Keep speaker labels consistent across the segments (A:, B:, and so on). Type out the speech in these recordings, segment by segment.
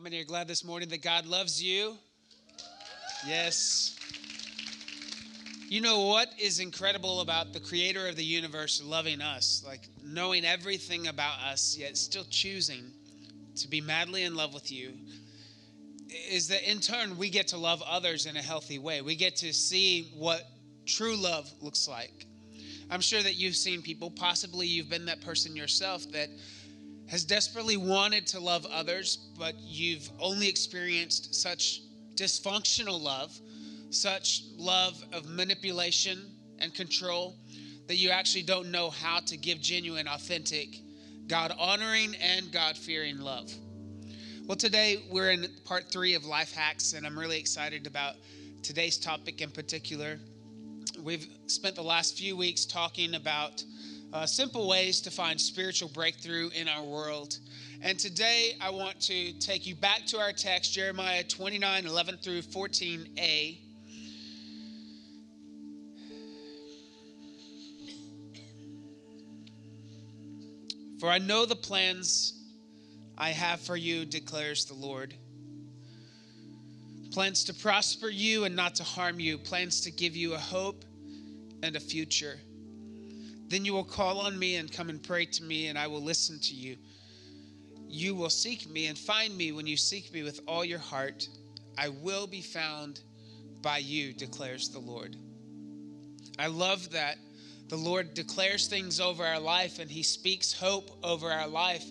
A: How many are glad this morning that God loves you? Yes. You know what is incredible about the creator of the universe loving us, like knowing everything about us, yet still choosing to be madly in love with you, is that in turn we get to love others in a healthy way. We get to see what true love looks like. I'm sure that you've seen people, possibly you've been that person yourself, that has desperately wanted to love others, but you've only experienced such dysfunctional love, such love of manipulation and control, that you actually don't know how to give genuine, authentic, God honoring, and God fearing love. Well, today we're in part three of Life Hacks, and I'm really excited about today's topic in particular. We've spent the last few weeks talking about uh, simple ways to find spiritual breakthrough in our world. And today I want to take you back to our text, Jeremiah 29 11 through 14a. For I know the plans I have for you, declares the Lord. Plans to prosper you and not to harm you, plans to give you a hope and a future. Then you will call on me and come and pray to me, and I will listen to you. You will seek me and find me when you seek me with all your heart. I will be found by you, declares the Lord. I love that the Lord declares things over our life and He speaks hope over our life.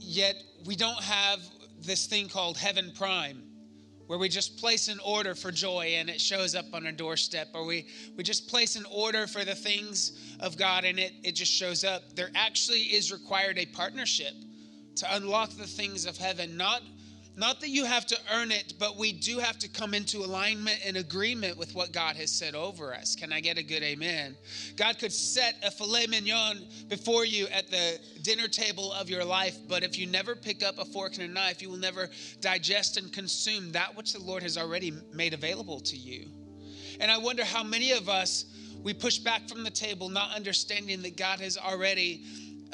A: Yet we don't have this thing called heaven prime where we just place an order for joy and it shows up on our doorstep, or we, we just place an order for the things of God and it, it just shows up. There actually is required a partnership to unlock the things of heaven, not not that you have to earn it, but we do have to come into alignment and agreement with what God has said over us. Can I get a good amen? God could set a filet mignon before you at the dinner table of your life, but if you never pick up a fork and a knife, you will never digest and consume that which the Lord has already made available to you. And I wonder how many of us we push back from the table, not understanding that God has already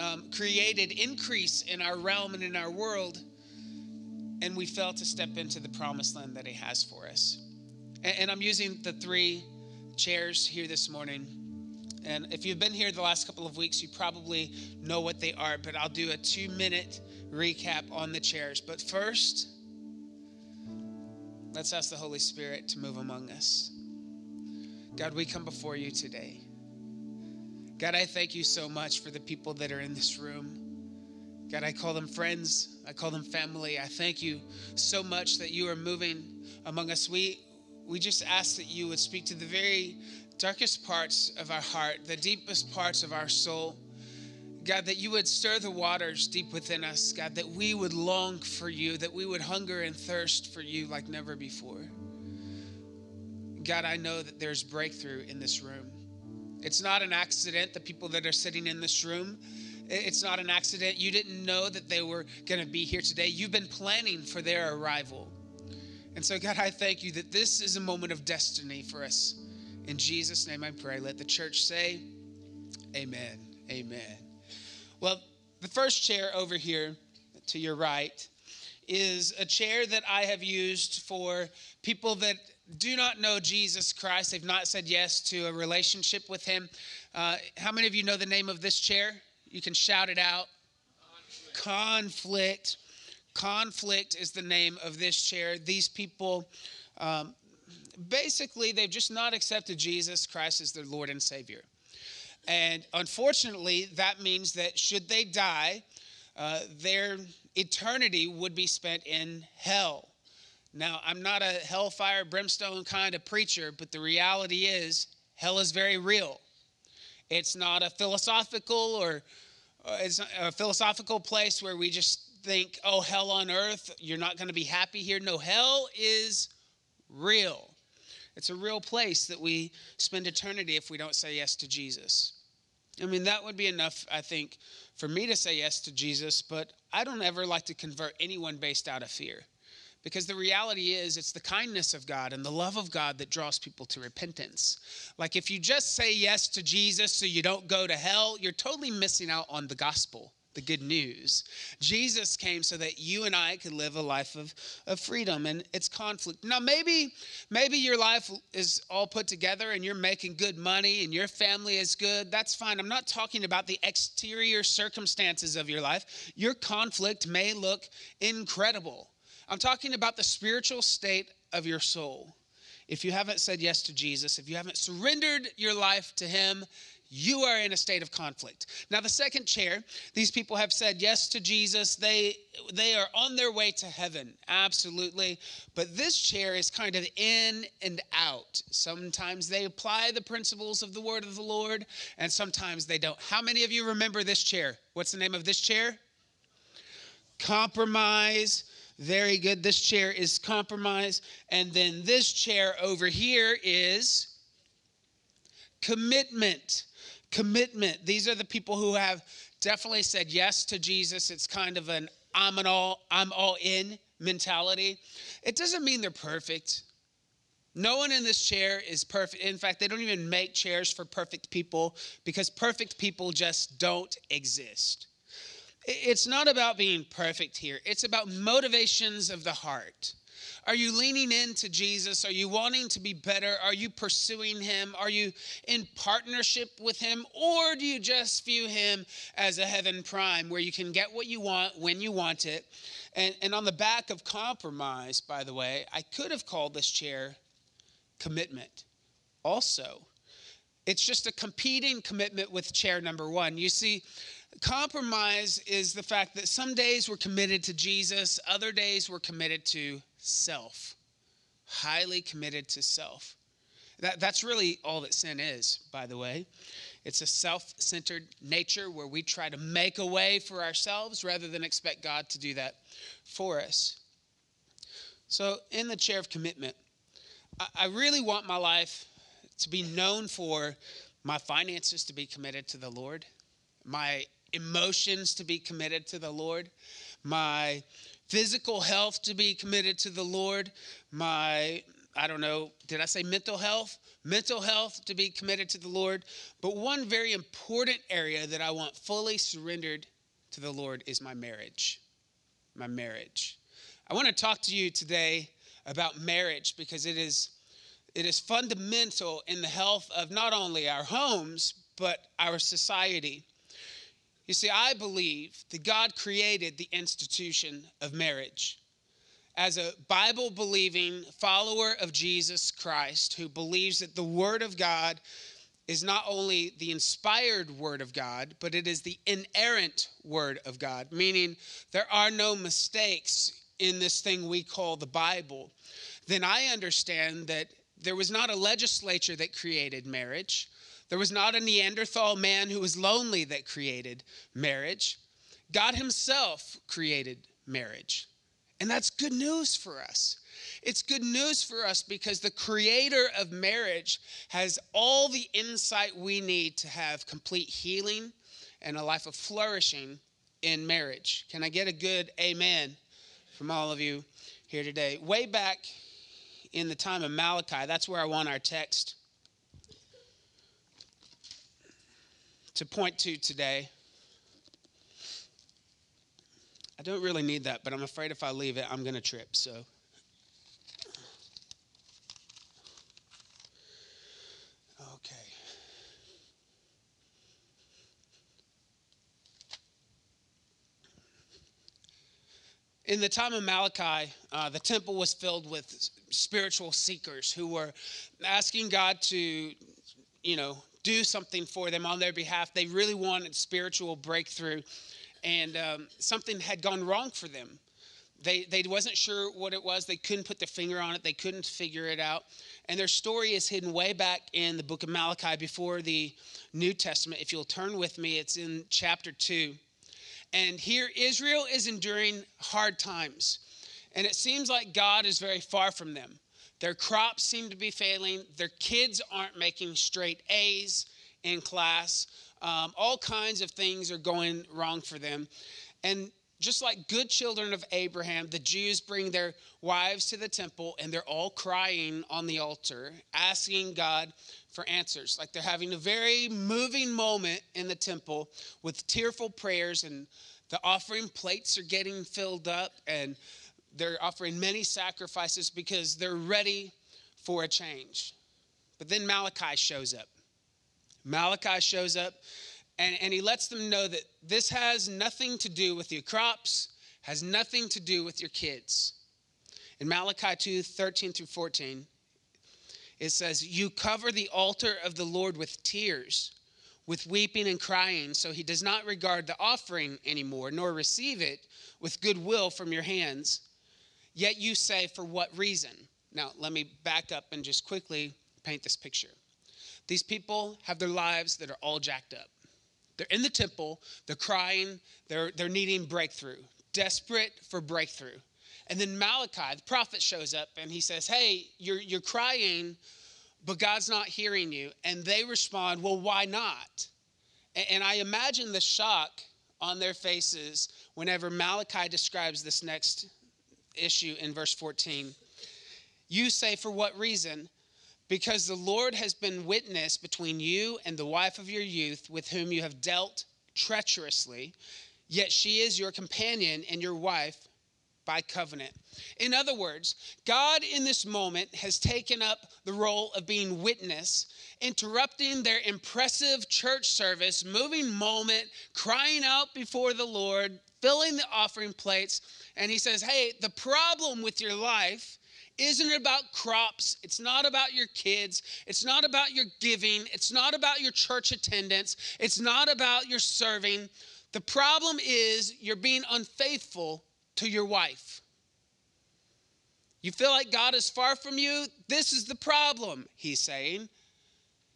A: um, created increase in our realm and in our world and we fail to step into the promised land that He has for us. And, and I'm using the three chairs here this morning. And if you've been here the last couple of weeks, you probably know what they are, but I'll do a two minute recap on the chairs. But first, let's ask the Holy Spirit to move among us. God, we come before you today. God, I thank you so much for the people that are in this room. God, I call them friends. I call them family. I thank you so much that you are moving among us. We, we just ask that you would speak to the very darkest parts of our heart, the deepest parts of our soul. God, that you would stir the waters deep within us. God, that we would long for you, that we would hunger and thirst for you like never before. God, I know that there's breakthrough in this room. It's not an accident, the people that are sitting in this room it's not an accident. You didn't know that they were going to be here today. You've been planning for their arrival. And so, God, I thank you that this is a moment of destiny for us. In Jesus' name I pray. Let the church say, Amen. Amen. Well, the first chair over here to your right is a chair that I have used for people that do not know Jesus Christ. They've not said yes to a relationship with Him. Uh, how many of you know the name of this chair? You can shout it out. Conflict. Conflict, is the name of this chair. These people, um, basically, they've just not accepted Jesus Christ as their Lord and Savior. And unfortunately, that means that should they die, uh, their eternity would be spent in hell. Now, I'm not a hellfire, brimstone kind of preacher, but the reality is, hell is very real. It's not a philosophical or uh, it's a philosophical place where we just think, oh, hell on earth, you're not going to be happy here. No, hell is real. It's a real place that we spend eternity if we don't say yes to Jesus. I mean, that would be enough, I think, for me to say yes to Jesus, but I don't ever like to convert anyone based out of fear. Because the reality is, it's the kindness of God and the love of God that draws people to repentance. Like, if you just say yes to Jesus so you don't go to hell, you're totally missing out on the gospel the good news. Jesus came so that you and I could live a life of, of freedom and it's conflict. Now maybe maybe your life is all put together and you're making good money and your family is good. That's fine. I'm not talking about the exterior circumstances of your life. Your conflict may look incredible. I'm talking about the spiritual state of your soul. If you haven't said yes to Jesus, if you haven't surrendered your life to him, you are in a state of conflict. Now, the second chair, these people have said yes to Jesus. They they are on their way to heaven, absolutely. But this chair is kind of in and out. Sometimes they apply the principles of the word of the Lord, and sometimes they don't. How many of you remember this chair? What's the name of this chair? Compromise. Very good. This chair is compromise. And then this chair over here is commitment commitment. These are the people who have definitely said yes to Jesus. It's kind of an I'm an all I'm all in mentality. It doesn't mean they're perfect. No one in this chair is perfect. In fact, they don't even make chairs for perfect people because perfect people just don't exist. It's not about being perfect here. It's about motivations of the heart. Are you leaning into Jesus? Are you wanting to be better? Are you pursuing him? Are you in partnership with him? Or do you just view him as a heaven prime where you can get what you want when you want it? And, and on the back of compromise, by the way, I could have called this chair commitment also. It's just a competing commitment with chair number one. You see, compromise is the fact that some days we're committed to Jesus, other days we're committed to self, highly committed to self. That, that's really all that sin is, by the way. It's a self centered nature where we try to make a way for ourselves rather than expect God to do that for us. So, in the chair of commitment, I, I really want my life to be known for my finances to be committed to the Lord, my emotions to be committed to the Lord, my physical health to be committed to the Lord, my, I don't know, did I say mental health? Mental health to be committed to the Lord. But one very important area that I want fully surrendered to the Lord is my marriage. My marriage. I want to talk to you today about marriage because it is it is fundamental in the health of not only our homes but our society. You see, I believe that God created the institution of marriage. As a Bible believing follower of Jesus Christ who believes that the Word of God is not only the inspired Word of God, but it is the inerrant Word of God, meaning there are no mistakes in this thing we call the Bible, then I understand that there was not a legislature that created marriage. There was not a Neanderthal man who was lonely that created marriage. God Himself created marriage. And that's good news for us. It's good news for us because the creator of marriage has all the insight we need to have complete healing and a life of flourishing in marriage. Can I get a good amen from all of you here today? Way back in the time of Malachi, that's where I want our text to point to today. I don't really need that, but I'm afraid if I leave it, I'm going to trip. So. Okay. In the time of Malachi, uh, the temple was filled with spiritual seekers who were asking God to, you know, do something for them on their behalf. They really wanted spiritual breakthrough, and um, something had gone wrong for them. They, they wasn't sure what it was. They couldn't put their finger on it. They couldn't figure it out. And their story is hidden way back in the book of Malachi before the New Testament. If you'll turn with me, it's in chapter 2. And here Israel is enduring hard times. And it seems like God is very far from them. Their crops seem to be failing. Their kids aren't making straight A's in class. Um, all kinds of things are going wrong for them. And just like good children of Abraham, the Jews bring their wives to the temple and they're all crying on the altar, asking God for answers. Like they're having a very moving moment in the temple with tearful prayers and The offering plates are getting filled up, and they're offering many sacrifices because they're ready for a change. But then Malachi shows up. Malachi shows up and, and he lets them know that this has nothing to do with your crops, has nothing to do with your kids. In Malachi 2 13 through 14, it says, You cover the altar of the Lord with tears, with weeping and crying, so he does not regard the offering anymore, nor receive it with goodwill from your hands. Yet you say, For what reason? Now, let me back up and just quickly paint this picture. These people have their lives that are all jacked up. They're in the temple, they're crying, they're, they're needing breakthrough, desperate for breakthrough. And then Malachi, the prophet, shows up and he says, Hey, you're, you're crying, but God's not hearing you. And they respond, Well, why not? And, and I imagine the shock on their faces whenever Malachi describes this next issue in verse 14. You say, For what reason? Because the Lord has been witness between you and the wife of your youth, with whom you have dealt treacherously, yet she is your companion and your wife by covenant. In other words, God in this moment has taken up the role of being witness, interrupting their impressive church service, moving moment, crying out before the Lord, filling the offering plates, and he says, Hey, the problem with your life isn't about crops. It's not about your kids. It's not about your giving. It's not about your church attendance. It's not about your serving. The problem is you're being unfaithful to your wife. You feel like God is far from you? This is the problem, he's saying.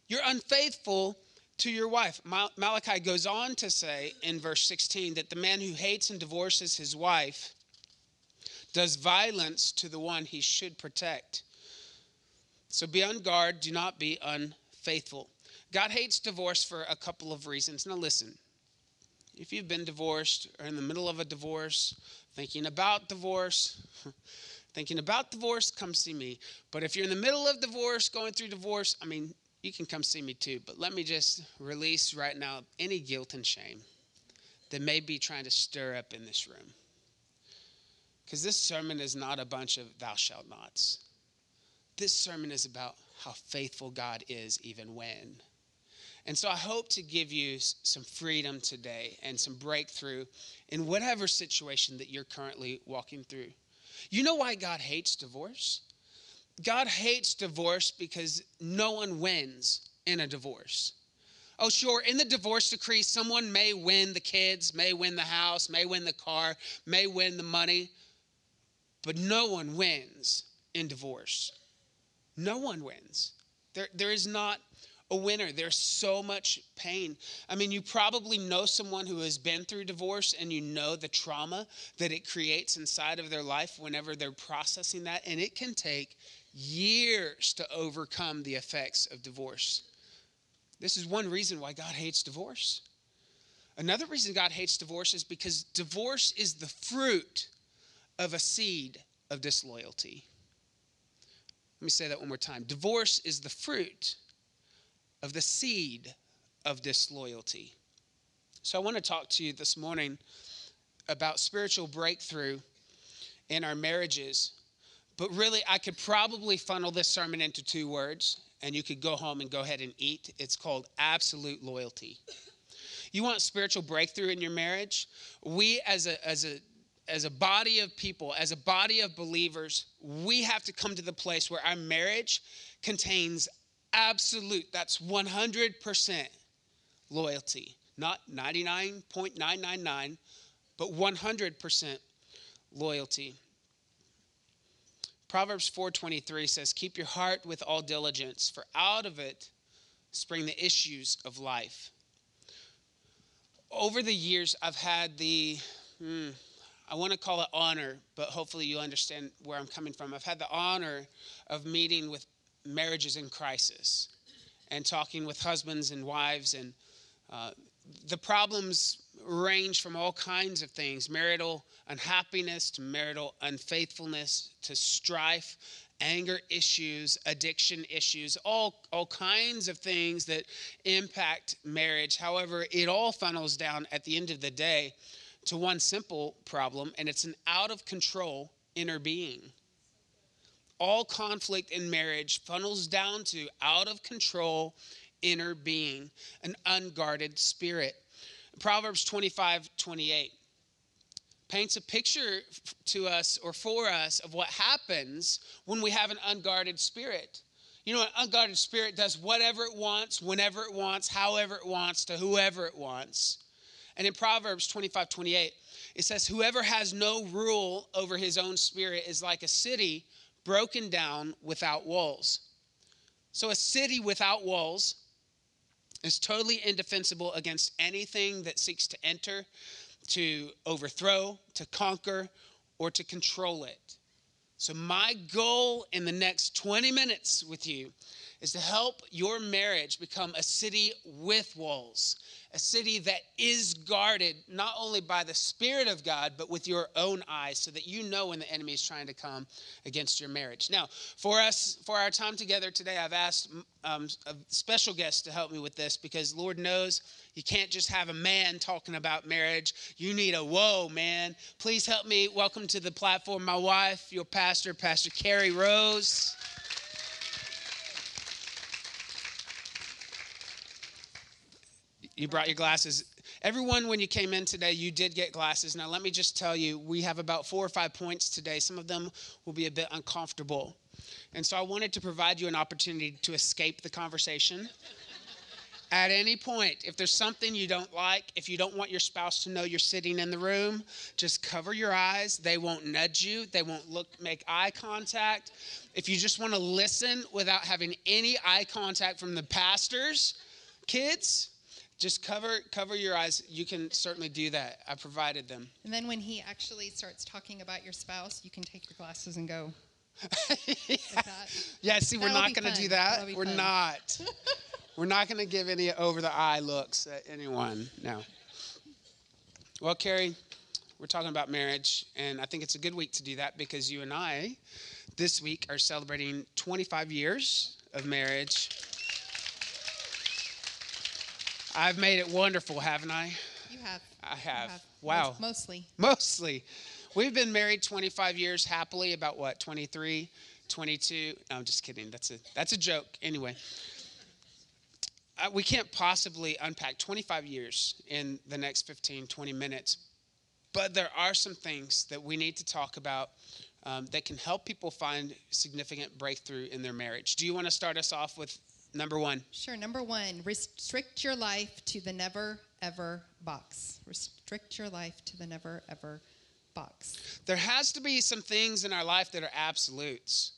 A: You're unfaithful to your wife. Malachi goes on to say in verse 16 that the man who hates and divorces his wife does violence to the one he should protect. So be on guard, do not be unfaithful. God hates divorce for a couple of reasons. Now, listen if you've been divorced or in the middle of a divorce, thinking about divorce, thinking about divorce, come see me. But if you're in the middle of divorce, going through divorce, I mean, you can come see me too. But let me just release right now any guilt and shame that may be trying to stir up in this room. Because this sermon is not a bunch of thou shalt nots. This sermon is about how faithful God is even when. And so I hope to give you some freedom today and some breakthrough in whatever situation that you're currently walking through. You know why God hates divorce? God hates divorce because no one wins in a divorce. Oh, sure, in the divorce decree, someone may win the kids, may win the house, may win the car, may win the money. But no one wins in divorce. No one wins. There, there is not a winner. There's so much pain. I mean, you probably know someone who has been through divorce and you know the trauma that it creates inside of their life whenever they're processing that. And it can take years to overcome the effects of divorce. This is one reason why God hates divorce. Another reason God hates divorce is because divorce is the fruit of a seed of disloyalty. Let me say that one more time. Divorce is the fruit of the seed of disloyalty. So I want to talk to you this morning about spiritual breakthrough in our marriages. But really, I could probably funnel this sermon into two words, and you could go home and go ahead and eat. It's called absolute loyalty. You want spiritual breakthrough in your marriage? We, as a, as a as a body of people, as a body of believers, we have to come to the place where our marriage contains absolute, that's 100% loyalty. Not 99.999, but 100% loyalty. Proverbs 4:23 says, "Keep your heart with all diligence, for out of it spring the issues of life." Over the years, I've had the hmm, I want to call it honor, but hopefully you understand where I'm coming from. I've had the honor of meeting with marriages in crisis and talking with husbands and wives, and uh, the problems range from all kinds of things marital unhappiness to marital unfaithfulness to strife anger issues addiction issues all, all kinds of things that impact marriage however it all funnels down at the end of the day to one simple problem, and it's an out of control inner being. All conflict in marriage funnels down to out of control inner being, an unguarded spirit. Proverbs 25 28 paints a picture to us or for us of what happens when we have an unguarded spirit. You know, an unguarded spirit does whatever it wants, whenever it wants, however it wants, to whoever it wants. And in Proverbs 25 28, it says, Whoever has no rule over his own spirit is like a city broken down without walls. So, a city without walls is totally indefensible against anything that seeks to enter, to overthrow, to conquer, or to control it. So, my goal in the next 20 minutes with you is to help your marriage become a city with walls, a city that is guarded not only by the Spirit of God, but with your own eyes, so that you know when the enemy is trying to come against your marriage. Now, for us, for our time together today, I've asked um, a special guest to help me with this because Lord knows you can't just have a man talking about marriage. You need a whoa, man. Please help me welcome to the platform my wife, your pastor, Pastor Carrie Rose. You brought your glasses. Everyone, when you came in today, you did get glasses. Now, let me just tell you, we have about four or five points today. Some of them will be a bit uncomfortable. And so I wanted to provide you an opportunity to escape the conversation. At any point, if there's something you don't like, if you don't want your spouse to know you're sitting in the room, just cover your eyes. They won't nudge you, they won't look make eye contact. If you just want to listen without having any eye contact from the pastors, kids, just cover cover your eyes. You can certainly do that. I provided them.
B: And then when he actually starts talking about your spouse you can take your glasses and go.
A: Yeah. yeah see we're not going to do that. We're fun. not. We're not going to give any over the eye looks at anyone no. Well carrie we're talking about marriage and i think it's a good week to do that because you and i this week are celebrating 25 years of marriage I've made it wonderful, haven't I?
B: You have.
A: I have. have. Wow.
B: Mostly.
A: Mostly. We've been married 25 years happily, about what, 23, 22? No, I'm just kidding. That's a, that's a joke. Anyway, uh, we can't possibly unpack 25 years in the next 15, 20 minutes. But there are some things that we need to talk about um, that can help people find significant breakthrough in their marriage. Do you want to start us off with Number one.
B: Sure. Number one, restrict your life to the never ever box. Restrict your life to the never ever box.
A: There has to be some things in our life that are absolutes.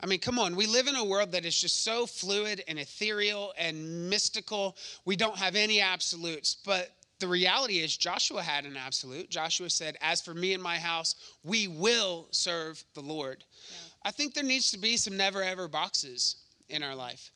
A: I mean, come on, we live in a world that is just so fluid and ethereal and mystical. We don't have any absolutes. But the reality is, Joshua had an absolute. Joshua said, As for me and my house, we will serve the Lord. Yeah. I think there needs to be some never ever boxes in our life.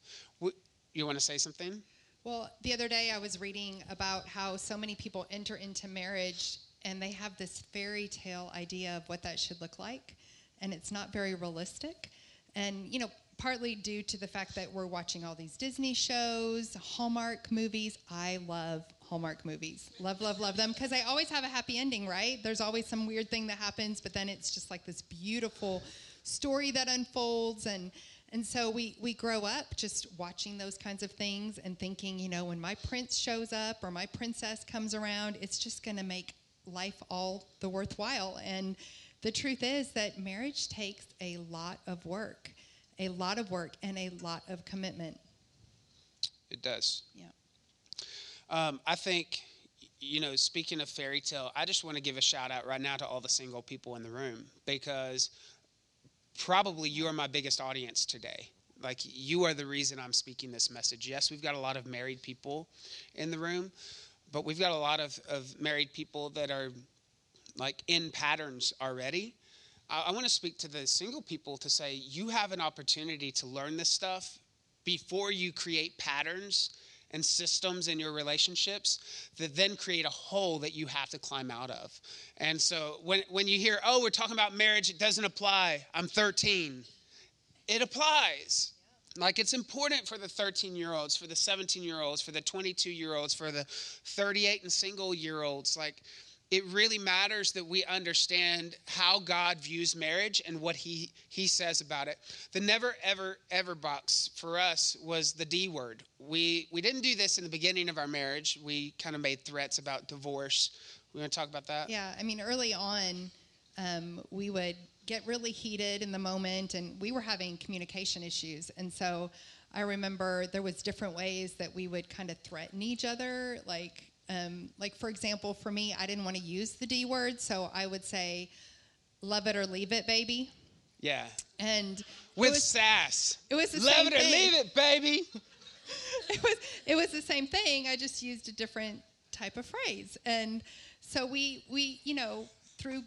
A: You want to say something?
B: Well, the other day I was reading about how so many people enter into marriage and they have this fairy tale idea of what that should look like, and it's not very realistic. And, you know, partly due to the fact that we're watching all these Disney shows, Hallmark movies. I love Hallmark movies. Love, love, love them because they always have a happy ending, right? There's always some weird thing that happens, but then it's just like this beautiful story that unfolds and and so we, we grow up just watching those kinds of things and thinking, you know, when my prince shows up or my princess comes around, it's just going to make life all the worthwhile. And the truth is that marriage takes a lot of work, a lot of work, and a lot of commitment.
A: It does.
B: Yeah.
A: Um, I think, you know, speaking of fairy tale, I just want to give a shout out right now to all the single people in the room because probably you are my biggest audience today. Like, you are the reason I'm speaking this message. Yes, we've got a lot of married people in the room, but we've got a lot of, of married people that are like in patterns already. I, I want to speak to the single people to say you have an opportunity to learn this stuff before you create patterns and systems in your relationships that then create a hole that you have to climb out of. And so when, when you hear, oh, we're talking about marriage, it doesn't apply. I'm 13. It applies. Like it's important for the 13 year olds, for the 17 year olds, for the 22 year olds, for the 38 and single year olds. Like it really matters that we understand how God views marriage and what he he says about it. The never ever ever box for us was the D word. We we didn't do this in the beginning of our marriage. We kind of made threats about divorce. We want to talk about that?
B: Yeah, I mean, early on, um, we would get really heated in the moment, and we were having communication issues, and so I remember there was different ways that we would kind of threaten each other, like um, like for example, for me, I didn't want to use the D word, so I would say, "Love it or leave it, baby."
A: Yeah.
B: And
A: with
B: it was,
A: sass.
B: It was the
A: Love
B: same
A: it or
B: thing.
A: leave it, baby.
B: it was it was the same thing. I just used a different type of phrase, and so we we you know through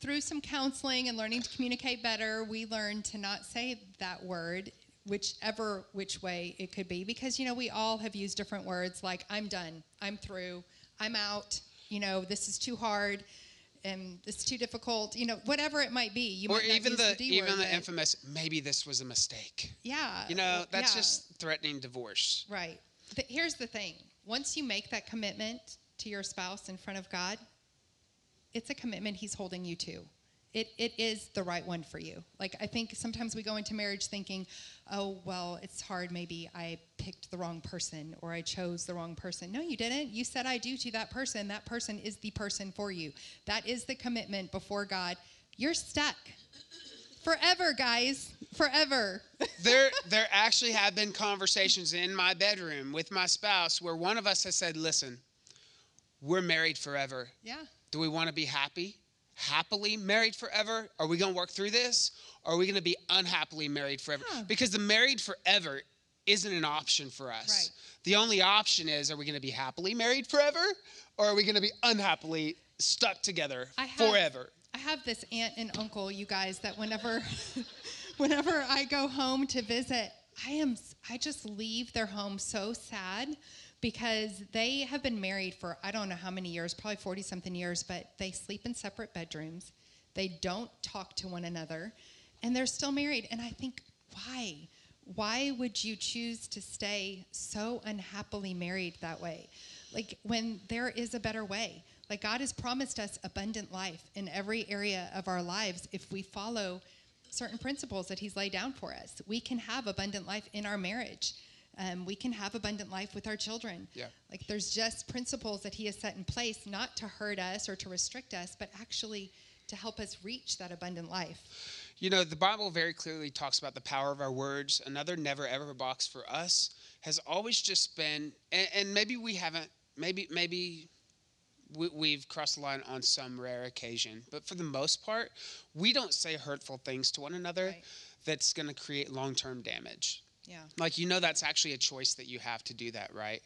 B: through some counseling and learning to communicate better, we learned to not say that word whichever which way it could be because you know we all have used different words like i'm done i'm through i'm out you know this is too hard and this is too difficult you know whatever it might be you
A: or
B: might
A: even the,
B: D
A: even the infamous maybe this was a mistake.
B: yeah
A: You know, that's
B: yeah.
A: just threatening divorce.
B: Right. The, here's the thing once you make that commitment to your spouse in front of God, it's a commitment He's holding you to. It, it is the right one for you. Like, I think sometimes we go into marriage thinking, oh, well, it's hard. Maybe I picked the wrong person or I chose the wrong person. No, you didn't. You said I do to that person. That person is the person for you. That is the commitment before God. You're stuck forever, guys. Forever.
A: there there actually have been conversations in my bedroom with my spouse where one of us has said, "Listen, we're married forever.
B: yeah.
A: Do we want to be happy? Happily married forever? Are we going to work through this? Or are we going to be unhappily married forever?
B: Huh.
A: Because the married forever isn't an option for us.
B: Right.
A: The only option is are we going to be happily married forever or are we going to be unhappily stuck together
B: I have,
A: forever?
B: I have this aunt and uncle, you guys, that whenever, whenever I go home to visit, I am I just leave their home so sad because they have been married for I don't know how many years, probably 40 something years, but they sleep in separate bedrooms. They don't talk to one another and they're still married and I think why? Why would you choose to stay so unhappily married that way? Like when there is a better way. Like God has promised us abundant life in every area of our lives if we follow certain principles that He's laid down for us. We can have abundant life in our marriage. Um, we can have abundant life with our children.
A: Yeah.
B: Like there's just principles that He has set in place, not to hurt us or to restrict us, but actually to help us reach that abundant life.
A: You know, the Bible very clearly talks about the power of our words. Another never ever box for us has always just been, and, and maybe we haven't, maybe, maybe we, we've crossed the line on some rare occasion, but for the most part, we don't say hurtful things to one another
B: Right.
A: that's going to create long term damage.
B: Yeah.
A: Like, you know, that's actually a choice that you have to do that, right?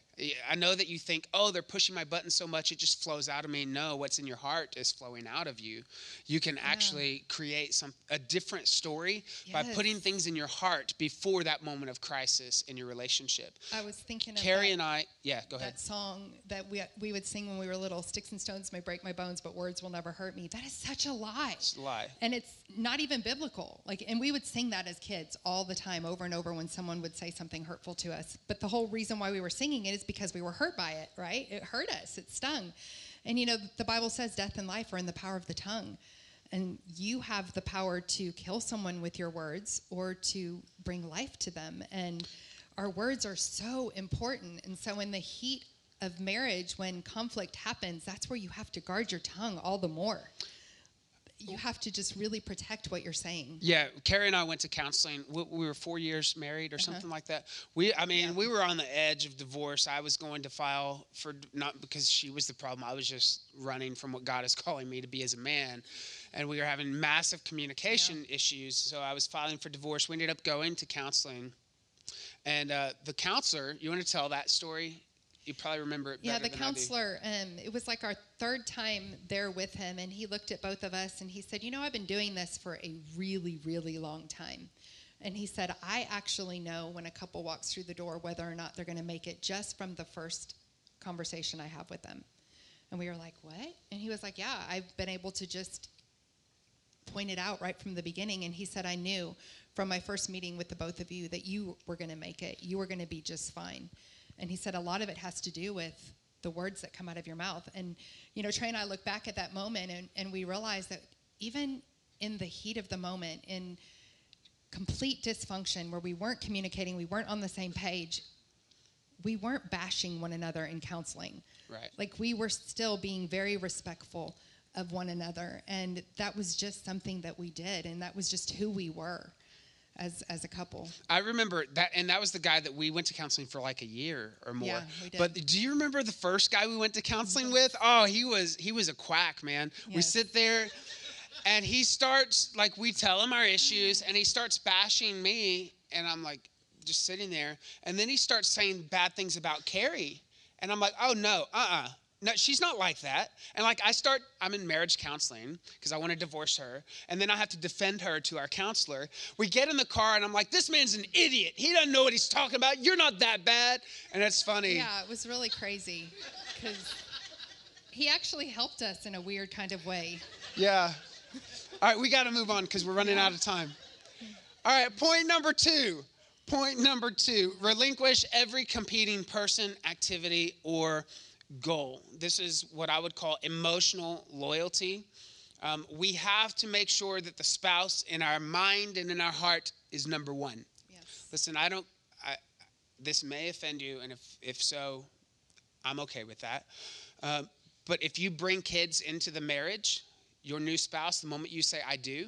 A: I know that you think, oh, they're pushing my button so much it just flows out of me. No, what's in your heart is flowing out of you. You can actually create some a different story by putting things in your heart before that moment of crisis in your relationship.
B: I was thinking of
A: Carrie
B: that-
A: and I, yeah, go ahead.
B: that song that we, we would sing when we were little sticks and stones may break my bones but words will never hurt me that is such a lie
A: It's a lie.
B: and it's not even biblical like and we would sing that as kids all the time over and over when someone would say something hurtful to us but the whole reason why we were singing it is because we were hurt by it right? It hurt us. It stung. And you know the bible says death and life are in the power of the tongue. And you have the power to kill someone with your words or to bring life to them. And our words are so important. And so in the heat of marriage when conflict happens that's where you have to guard your tongue all the more you have to just really protect what you're saying
A: Yeah, Carrie and I went to counseling. We, we were four years married or something like that. We, I mean,
B: Uh-huh. Yeah.
A: we were on the edge of divorce. I was going to file for not because she was the problem. I was just running from what God is calling me to be as a man, and we were having massive communication issues. So I was filing for divorce. We ended up going to counseling, and uh, the counselor. You want to tell that story? You probably remember it.
B: yeah
A: better
B: the
A: than I do.
B: counselor um, it was like our third time there with him and he looked at both of us and he said you know i've been doing this for a really really long time. And he said i actually know when a couple walks through the door whether or not they're going to make it just from the first conversation i have with them. And we were like what? And he was like yeah i've been able to just point it out right from the beginning. And he said i knew from my first meeting with the both of you that you were going to make it. You were going to be just fine and he said a lot of it has to do with the words that come out of your mouth. And, you know, Trey and I look back at that moment and, and we realize that even in the heat of the moment, in complete dysfunction where we weren't communicating, we weren't on the same page, we weren't bashing one another in counseling.
A: Right.
B: Like we were still being very respectful of one another. And that was just something that we did. And that was just who we were as, as a couple.
A: I remember that, and that was the guy that we went to counseling for like a year or more.
B: Yeah, we did.
A: But do you remember the first guy we went to counseling mm-hmm. with? Oh, he was he was a quack, man. We sit there, and he starts like we tell him our issues, and he starts bashing me, and I'm like just sitting there, and then he starts saying bad things about Carrie, and I'm like, oh no, uh-uh. No, she's not like that. And like I start, I'm in marriage counseling because I want to divorce her, and then I have to defend her to our counselor. We get in the car, and I'm like, "This man's an idiot. He doesn't know what he's talking about. You're not that bad." And it's funny.
B: Yeah, it was really crazy because he actually helped us in a weird kind of way.
A: Yeah. All right, we got to move on because we're running out of time. All right, point number two. Point number two relinquish every competing person, activity, or goal. This is what I would call emotional loyalty. Um, we have to make sure that the spouse in our mind and in our heart is number one.
B: Yes.
A: Listen, I don't, I, this may offend you, and if, if so, I'm okay with that. Um, but if you bring kids into the marriage, your new spouse, the moment you say, I do,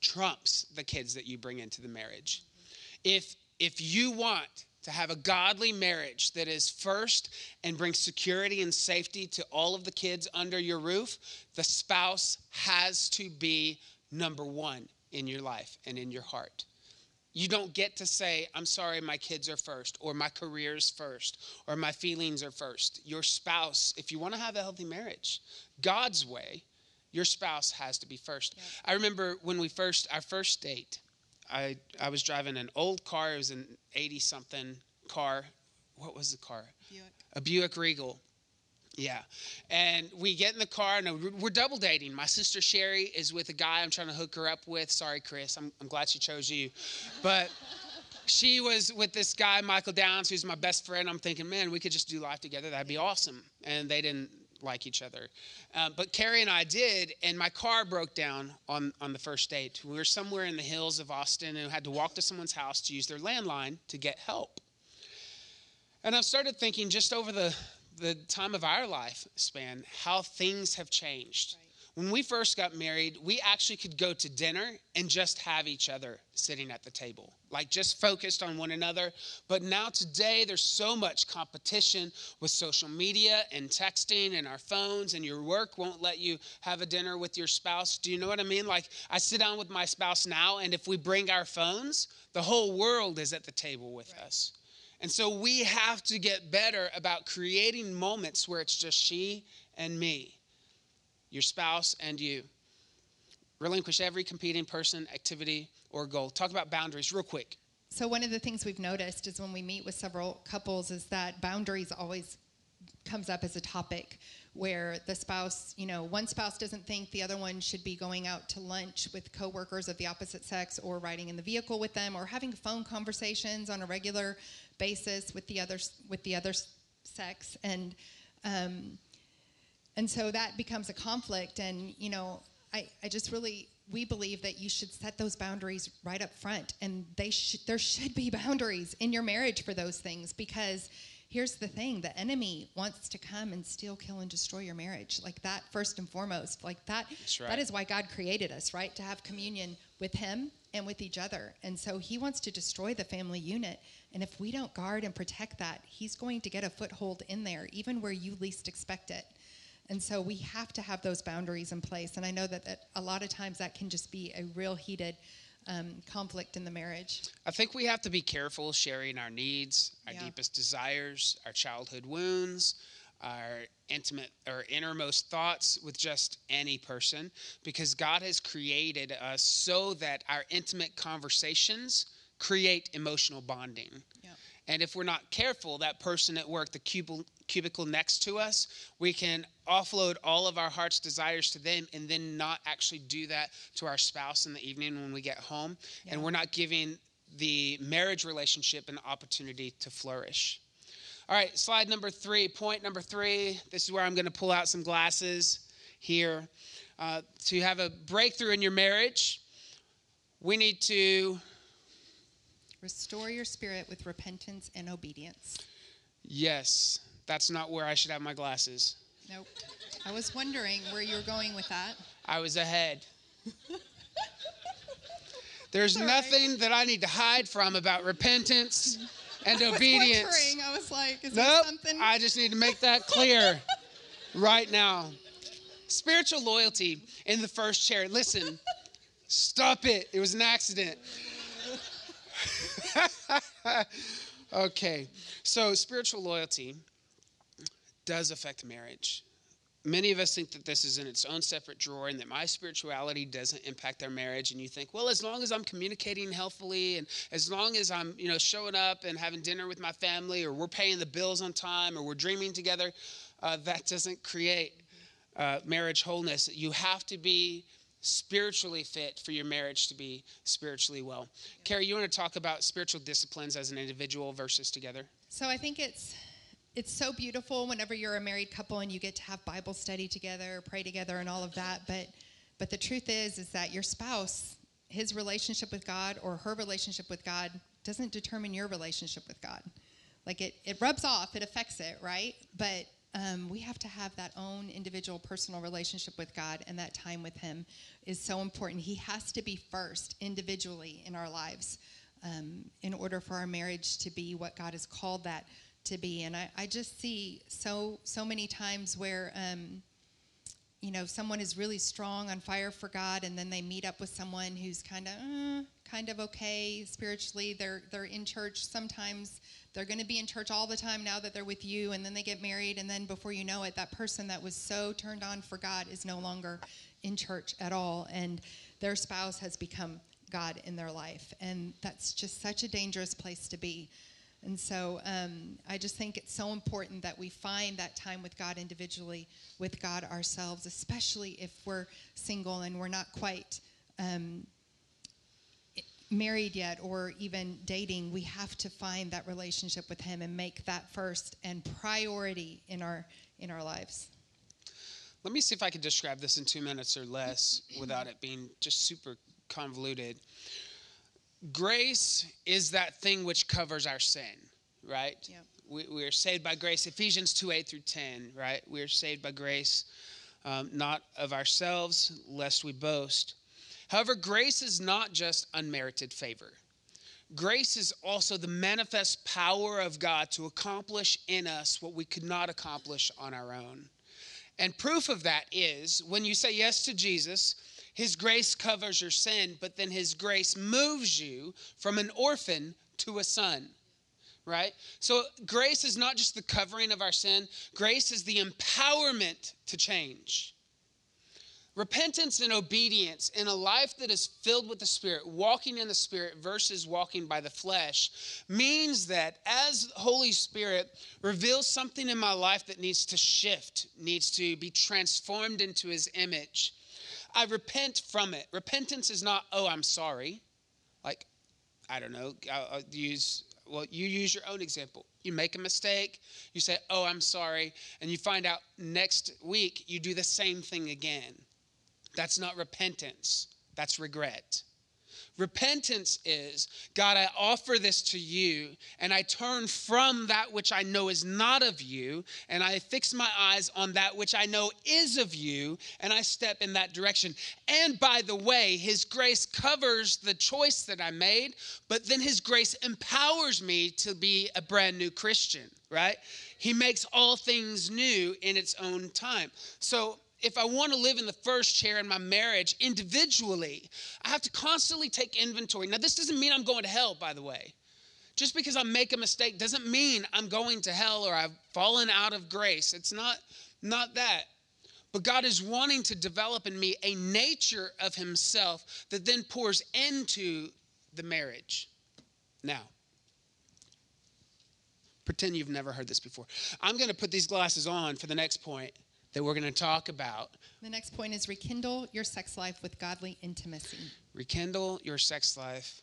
A: trumps the kids that you bring into the marriage. If, if you want to have a godly marriage that is first and brings security and safety to all of the kids under your roof, the spouse has to be number one in your life and in your heart. You don't get to say, I'm sorry, my kids are first, or my career's first, or my feelings are first. Your spouse, if you want to have a healthy marriage, God's way, your spouse has to be first. I remember when we first, our first date, I, I was driving an old car. It was an 80 something car. What was the car? A Buick Regal. Yeah. And we get in the car and we're- we're double dating. My sister Sherry is with a guy I'm trying to hook her up with. Sorry, Chris. I'm, I'm glad she chose you. But she was with this guy, Michael Downs, who's my best friend. I'm thinking, man, we could just do life together. That'd be awesome. And they didn't like each other. Um, but Carrie and I did, and my car broke down on, on the first date. We were somewhere in the hills of Austin and had to walk to someone's house to use their landline to get help. And I've started thinking just over the, the time of our life span how things have changed. When we first got married, we actually could go to dinner and just have each other sitting at the table, like just focused on one another. But now, today, there's so much competition with social media and texting and our phones, and your work won't let you have a dinner with your spouse. Do you know what I mean? Like, I sit down with my spouse now, and if we bring our phones, the whole world is at the table with us. And so we have to get better about creating moments where it's just she and me, your spouse and you. Relinquish every competing person, activity, or goal. Talk about boundaries real quick.
B: So one of the things we've noticed is when we meet with several couples is that boundaries always comes up as a topic where the spouse, you know, one spouse doesn't think the other one should be going out to lunch with coworkers of the opposite sex or riding in the vehicle with them or having phone conversations on a regular basis with the other with the other sex and um, and so that becomes a conflict and you know I, I just really we believe that you should set those boundaries right up front and they should there should be boundaries in your marriage for those things because here's the thing the enemy wants to come and steal kill and destroy your marriage. Like that first and foremost like that
A: right.
B: that is why god created us right? To have communion with him and with each other. And so he wants to destroy the family unit. And if we don't guard and protect that he's going to get a foothold in there even where you least expect it and so we have to have those boundaries in place. And I know that, that a lot of times that can just be a real heated um, conflict in the marriage.
A: I think we have to be careful sharing our needs, our
B: Yeah.
A: deepest desires, our childhood wounds, our intimate or innermost thoughts with just any person because God has created us so that our intimate conversations create emotional bonding.
B: Yeah.
A: And if we're not careful, that person at work, the cubicle, cubicle next to us, we can offload all of our heart's desires to them and then not actually do that to our spouse in the evening when we get home. And we're not giving the marriage relationship an opportunity to flourish. All right, slide number three, point number three. This is where I'm going to pull out some glasses here. Uh, to have a breakthrough in your marriage, we need to
B: Restore your spirit with repentance and obedience.
A: Yes, that's not where I should have my glasses.
B: Nope. I was wondering where you were going with that.
A: I was ahead. There's
B: right.
A: nothing that I need to hide from about repentance and obedience.
B: I was wondering. I was like, is there
A: Nope.
B: something?
A: I just need to make that clear right now. Spiritual loyalty in the first chair. Listen, stop it. It was an accident. okay, so spiritual loyalty does affect marriage. Many of us think that this is in its own separate drawer and that my spirituality doesn't impact our marriage. And you think, well, as long as I'm communicating healthily and as long as I'm, you know, showing up and having dinner with my family or we're paying the bills on time or we're dreaming together, uh, that doesn't create uh, marriage wholeness. You have to be spiritually fit for your marriage to be spiritually well. Carrie, you want to talk about spiritual disciplines as an individual versus together?
B: So I think it's it's so beautiful whenever you're a married couple and you get to have Bible study together, pray together, and all of that. But but the truth is is that your spouse, his relationship with God or her relationship with God, doesn't determine your relationship with God. Like it it rubs off, it affects it, right? But um, we have to have that own individual personal relationship with God, and that time with Him is so important. He has to be first individually in our lives um, in order for our marriage to be what God has called that to be. And I, I just see so so many times where um, you know someone is really strong on fire for God, and then they meet up with someone who's kind of uh, kind of okay spiritually. They're they're in church sometimes. They're going to be in church all the time now that they're with you, and then they get married, and then before you know it, that person that was so turned on for God is no longer in church at all, and their spouse has become God in their life, and that's just such a dangerous place to be. And so um, I just think it's so important that we find that time with God individually, with God ourselves, especially if we're single and we're not quite um, married yet or even dating. We have to find that relationship with Him and make that first and priority in our in our lives.
A: Let me see if I can describe this in two minutes or less without it being just super convoluted. Grace is that thing which covers our sin, right?
B: Yep.
A: We, we are saved by grace. Ephesians 2 8 through 10, right? We are saved by grace, um, not of ourselves, lest we boast. However, grace is not just unmerited favor. Grace is also the manifest power of God to accomplish in us what we could not accomplish on our own. And proof of that is when you say yes to Jesus, his grace covers your sin, but then his grace moves you from an orphan to a son. Right? So grace is not just the covering of our sin, grace is the empowerment to change. Repentance and obedience in a life that is filled with the Spirit, walking in the Spirit versus walking by the flesh, means that as Holy Spirit reveals something in my life that needs to shift, needs to be transformed into His image, I repent from it. Repentance is not, oh, I'm sorry. Like, I don't know, I'll, use, well, you use your own example. You make a mistake, you say, oh, I'm sorry, and you find out next week you do the same thing again. That's not repentance, that's regret. Repentance is, God, I offer this to you, and I turn from that which I know is not of you, and I fix my eyes on that which I know is of you, and I step in that direction. And by the way, His grace covers the choice that I made, but then His grace empowers me to be a brand new Christian, right? He makes all things new in its own time. So, if I want to live in the first chair in my marriage individually, I have to constantly take inventory. Now, this doesn't mean I'm going to hell, by the way. Just because I make a mistake doesn't mean I'm going to hell or I've fallen out of grace. It's not, not that. But God is wanting to develop in me a nature of Himself that then pours into the marriage. Now, pretend you've never heard this before. I'm going to put these glasses on for the next point that we're going to talk about.
B: The next point is rekindle your sex life with godly intimacy.
A: Rekindle your sex life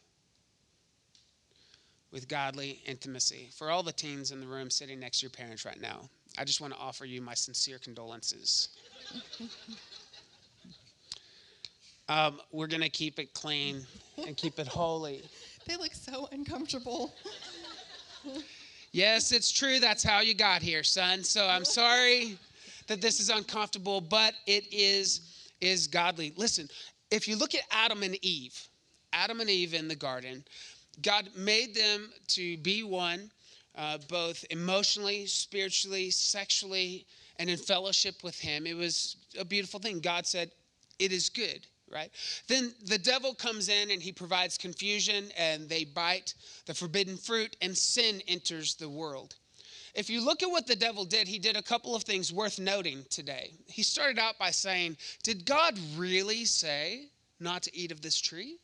A: with godly intimacy. For all the teens in the room sitting next to your parents right now, I just want to offer you my sincere condolences. um, we're going to keep it clean and keep it holy.
B: They look so uncomfortable.
A: Yes, it's true. That's how you got here, son. So I'm sorry that this is uncomfortable, but it is is godly. Listen, if you look at Adam and Eve, Adam and Eve in the garden, God made them to be one, uh, both emotionally, spiritually, sexually, and in fellowship with Him. It was a beautiful thing. God said, It is good right? Then the devil comes in and he provides confusion, and they bite the forbidden fruit, and sin enters the world. If you look at what the devil did, he did a couple of things worth noting today. He started out by saying, Did God really say not to eat of this tree?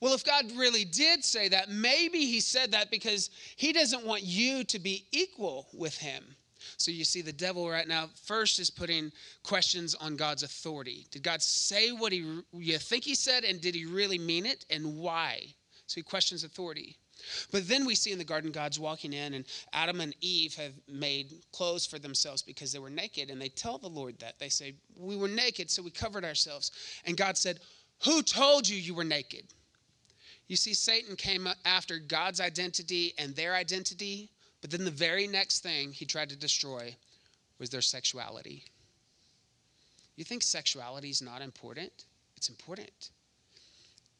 A: Well, if God really did say that, maybe he said that because he doesn't want you to be equal with him. So you see, the devil right now first is putting questions on God's authority. Did God say what he you think he said, and did he really mean it, and why? So he questions authority. But then we see in the garden God's walking in, and Adam and Eve have made clothes for themselves because they were naked, and they tell the Lord that. They say, We were naked, so we covered ourselves. And God said, Who told you you were naked? You see, Satan came after God's identity and their identity but then the very next thing he tried to destroy was their sexuality. You think sexuality is not important? It's important.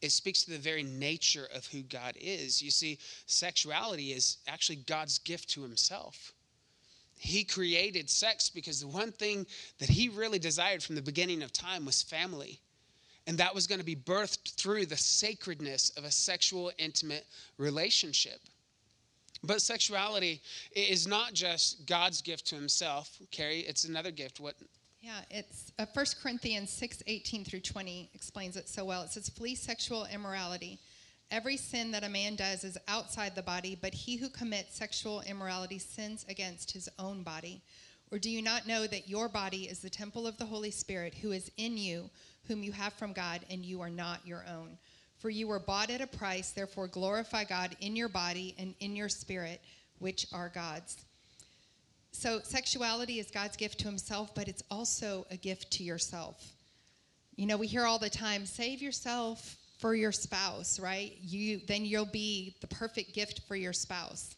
A: It speaks to the very nature of who God is. You see, sexuality is actually God's gift to himself. He created sex because the one thing that he really desired from the beginning of time was family. And that was going to be birthed through the sacredness of a sexual, intimate relationship. But sexuality is not just God's gift to himself, Carrie, it's another gift. What?
B: Yeah, it's uh, 1 Corinthians 6 18 through 20 explains it so well. It says, Flee sexual immorality. Every sin that a man does is outside the body, but he who commits sexual immorality sins against his own body. Or do you not know that your body is the temple of the Holy Spirit who is in you, whom you have from God, and you are not your own? For you were bought at a price, therefore glorify God in your body and in your spirit, which are God's. So, sexuality is God's gift to himself, but it's also a gift to yourself. You know, we hear all the time save yourself for your spouse, right? You then you'll be the perfect gift for your spouse.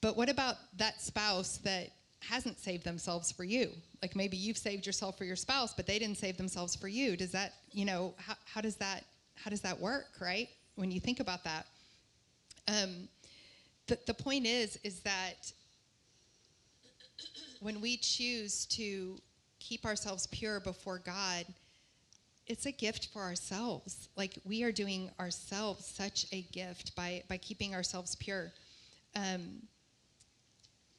B: But what about that spouse that hasn't saved themselves for you? Like maybe you've saved yourself for your spouse, but they didn't save themselves for you. Does that, you know, how, how does that how does that work, right? When you think about that. Um, the, the point is, is that when we choose to keep ourselves pure before God, it's a gift for ourselves. Like we are doing ourselves such a gift by by keeping ourselves pure. Um,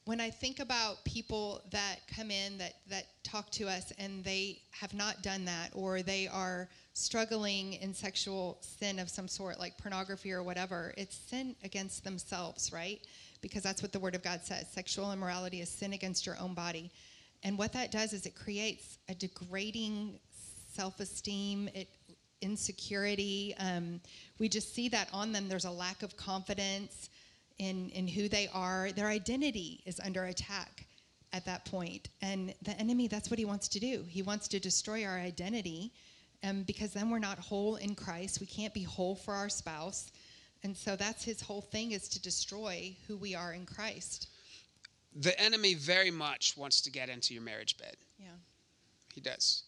B: when I think about people that come in that that talk to us and they have not done that, or they are struggling in sexual sin of some sort, like pornography or whatever, it's sin against themselves, right? Because that's what the Word of God says. Sexual immorality is sin against your own body. And what that does is it creates a degrading self esteem, it insecurity. Um, we just see that on them. There's a lack of confidence in, in who they are. Their identity is under attack at that point. And the enemy, that's what he wants to do. He wants to destroy our identity um, because then we're not whole in Christ. We can't be whole for our spouse. And so that's his whole thing is to destroy who we are in Christ.
A: The enemy very much wants to get into your marriage bed.
B: Yeah.
A: He does.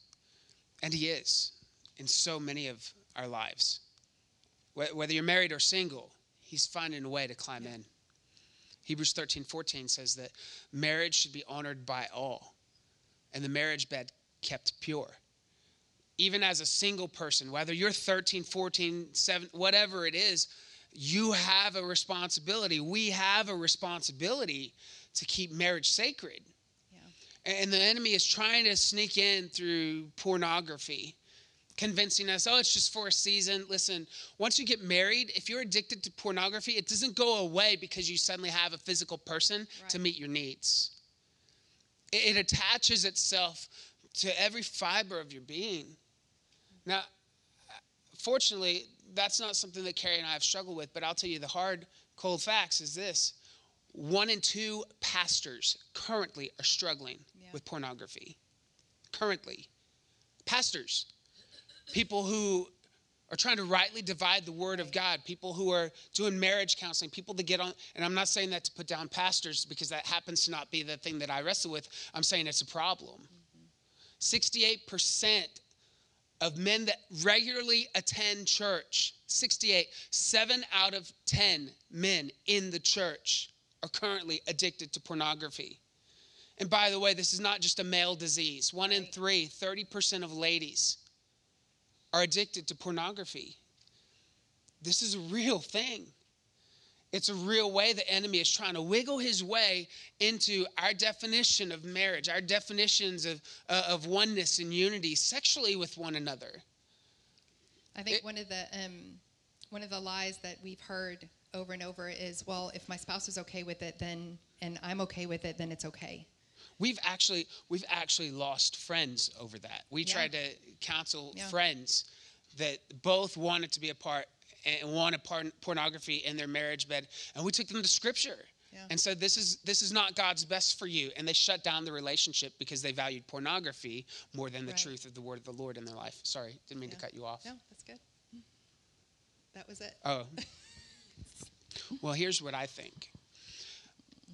A: And he is in so many of our lives. Whether you're married or single, he's finding a way to climb yeah. in. Hebrews 13, 14 says that marriage should be honored by all, and the marriage bed kept pure even as a single person, whether you're 13, 14, 7, whatever it is, you have a responsibility. We have a responsibility to keep marriage sacred. Yeah. And the enemy is trying to sneak in through pornography, convincing us, oh, it's just for a season. Listen, once you get married, if you're addicted to pornography, it doesn't go away because you suddenly have a physical person right. to meet your needs. It, it attaches itself to every fiber of your being. Now, fortunately, that's not something that Carrie and I have struggled with, but I'll tell you the hard, cold facts is this one in two pastors currently are struggling
B: Yeah.
A: with pornography. Currently. Pastors, people who are trying to rightly divide the word of God, people who are doing marriage counseling, people to get on, and I'm not saying that to put down pastors because that happens to not be the thing that I wrestle with. I'm saying it's a problem. Mm-hmm. 68% of men that regularly attend church, 68, seven out of 10 men in the church are currently addicted to pornography. And by the way, this is not just a male disease. One in three, 30% of ladies are addicted to pornography. This is a real thing. It's a real way the enemy is trying to wiggle his way into our definition of marriage, our definitions of, uh, of oneness and unity sexually with one another.
B: I think
A: It-
B: one of the um, one of the lies that we've heard over and over is, well, if my spouse is okay with it, then and I'm okay with it, then it's okay.
A: We've actually we've actually lost friends over that. We
B: Yeah.
A: tried to counsel
B: Yeah.
A: friends that both wanted to be a part and wanted porn- pornography in their marriage bed, and we took them to Scripture
B: Yeah.
A: and said, "This is this is not God's best for you," and they shut down the relationship because they valued pornography more than the
B: Right.
A: truth of the Word of the Lord in their life. Sorry, didn't mean to cut you off.
B: No, that's good. That was it.
A: Oh. well, here's what I think.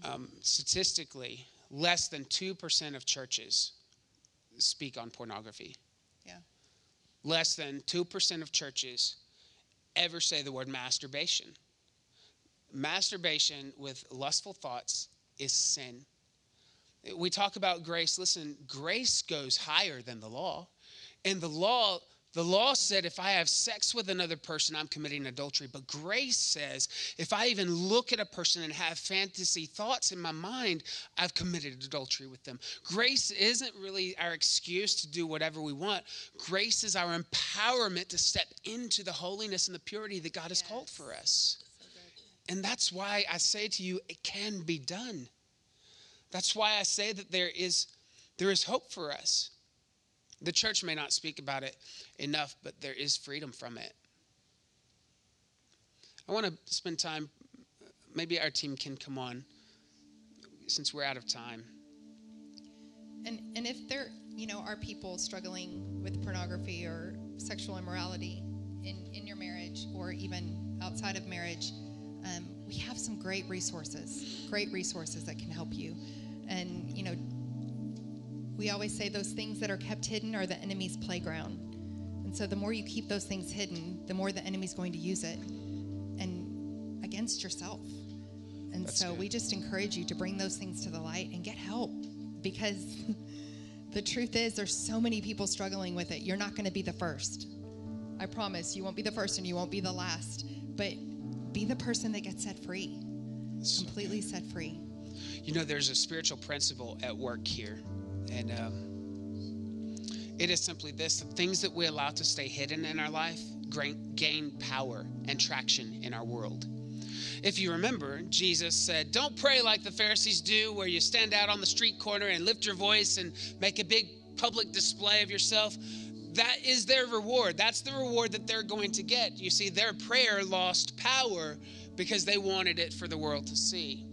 A: Um, statistically, less than 2% of churches speak on pornography.
B: Yeah.
A: Less than 2% of churches ever say the word masturbation. Masturbation with lustful thoughts is sin. We talk about grace. Listen, grace goes higher than the law. And the law, the law said if I have sex with another person, I'm committing adultery. But grace says if I even look at a person and have fantasy thoughts in my mind, I've committed adultery with them. Grace isn't really our excuse to do whatever we want. Grace is our empowerment to step into the holiness and the purity that God has called for us.
B: So.
A: And that's why I say to you, it can be done. That's why I say that there is there is hope for us. The church may not speak about it enough, but there is freedom from it. I want to spend time maybe our team can come on since we're out of time.
B: And and if there, you know, are people struggling with pornography or sexual immorality in in your marriage or even outside of marriage, um, we have some great resources, great resources that can help you. And you know, we always say those things that are kept hidden are the enemy's playground. And so the more you keep those things hidden, the more the enemy's going to use it and against yourself. And
A: That's
B: so
A: good.
B: we just encourage you to bring those things to the light and get help because the truth is there's so many people struggling with it. You're not going to be the first. I promise you won't be the first and you won't be the last, but be the person that gets set free, completely set free.
A: You know, there's a spiritual principle at work here, and um, it is simply this the things that we allow to stay hidden in our life gain, gain power and traction in our world. If you remember, Jesus said, Don't pray like the Pharisees do, where you stand out on the street corner and lift your voice and make a big public display of yourself. That is their reward. That's the reward that they're going to get. You see, their prayer lost power because they wanted it for the world to see.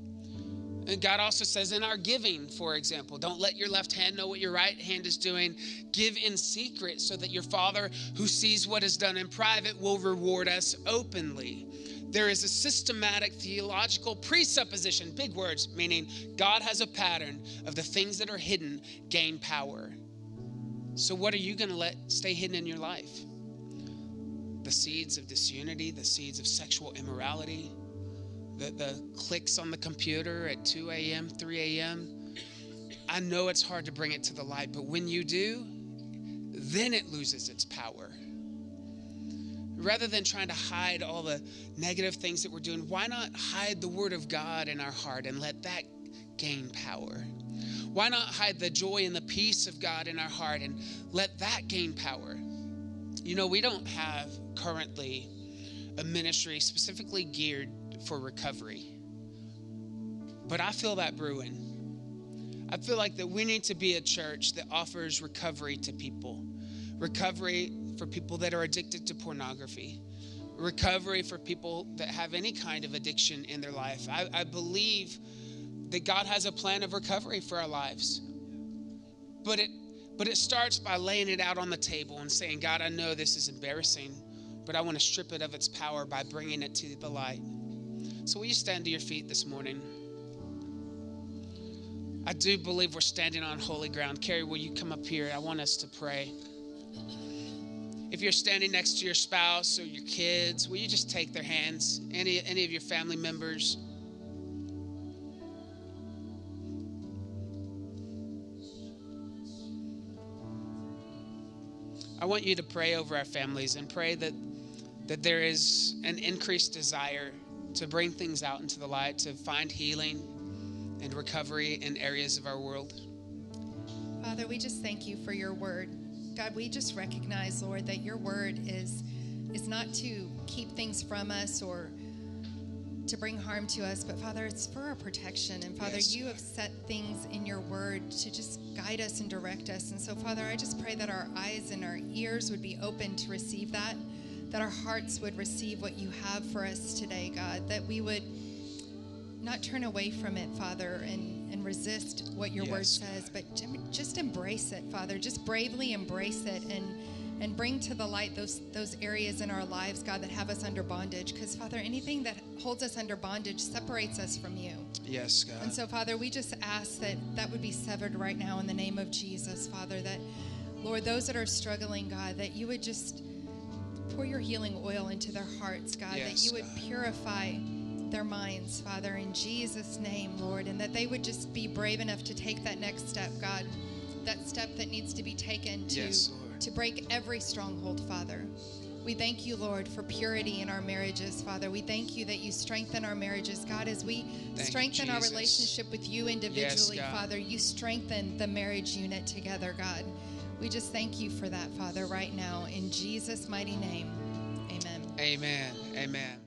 A: And God also says in our giving, for example, don't let your left hand know what your right hand is doing. Give in secret so that your Father, who sees what is done in private, will reward us openly. There is a systematic theological presupposition, big words, meaning God has a pattern of the things that are hidden gain power. So, what are you going to let stay hidden in your life? The seeds of disunity, the seeds of sexual immorality, the, the clicks on the computer at 2 a.m., 3 a.m. I know it's hard to bring it to the light, but when you do, then it loses its power. Rather than trying to hide all the negative things that we're doing, why not hide the Word of God in our heart and let that gain power? Why not hide the joy and the peace of God in our heart and let that gain power? You know, we don't have currently a ministry specifically geared for recovery. But I feel that brewing. I feel like that we need to be a church that offers recovery to people. Recovery for people that are addicted to pornography. recovery for people that have any kind of addiction in their life. I, I believe that God has a plan of recovery for our lives. But it but it starts by laying it out on the table and saying, God, I know this is embarrassing, but I want to strip it of its power by bringing it to the light. So, will you stand to your feet this morning? I do believe we're standing on holy ground. Carrie, will you come up here? I want us to pray. If you're standing next to your spouse or your kids, will you just take their hands? Any, any of your family members? I want you to pray over our families and pray that that there is an increased desire to bring things out into the light, to find healing and recovery in areas of our world.
B: Father, we just thank you for your word. God, we just recognize, Lord, that your word is is not to keep things from us or to bring harm to us, but Father, it's for our protection. And Father,
A: Yes,
B: you have set things in your word to just guide us and direct us. And so, Father, I just pray that our eyes and our ears would be open to receive that, that our hearts would receive what you have for us today, God, that we would not turn away from it, Father, and, and resist what your word
A: Yes,
B: says, but just embrace it, Father. Just bravely embrace it and and bring to the light those those areas in our lives, God, that have us under bondage. Because Father, anything that holds us under bondage separates us from you.
A: Yes, God.
B: And so, Father, we just ask that that would be severed right now in the name of Jesus, Father. That, Lord, those that are struggling, God, that you would just pour your healing oil into their hearts, God. that you would
A: God.
B: purify their minds, Father, in Jesus' name, Lord. And that they would just be brave enough to take that next step, God. That step that needs to be taken to,
A: Yes,
B: to break every stronghold, Father. We thank you, Lord, for purity in our marriages, Father. We thank you that you strengthen our marriages, God, as we
A: you,
B: strengthen our relationship with you individually,
A: God.
B: Father. You strengthen the marriage unit together, God. We just thank you for that, Father, right now. In Jesus' mighty name, amen.
A: Amen. Amen.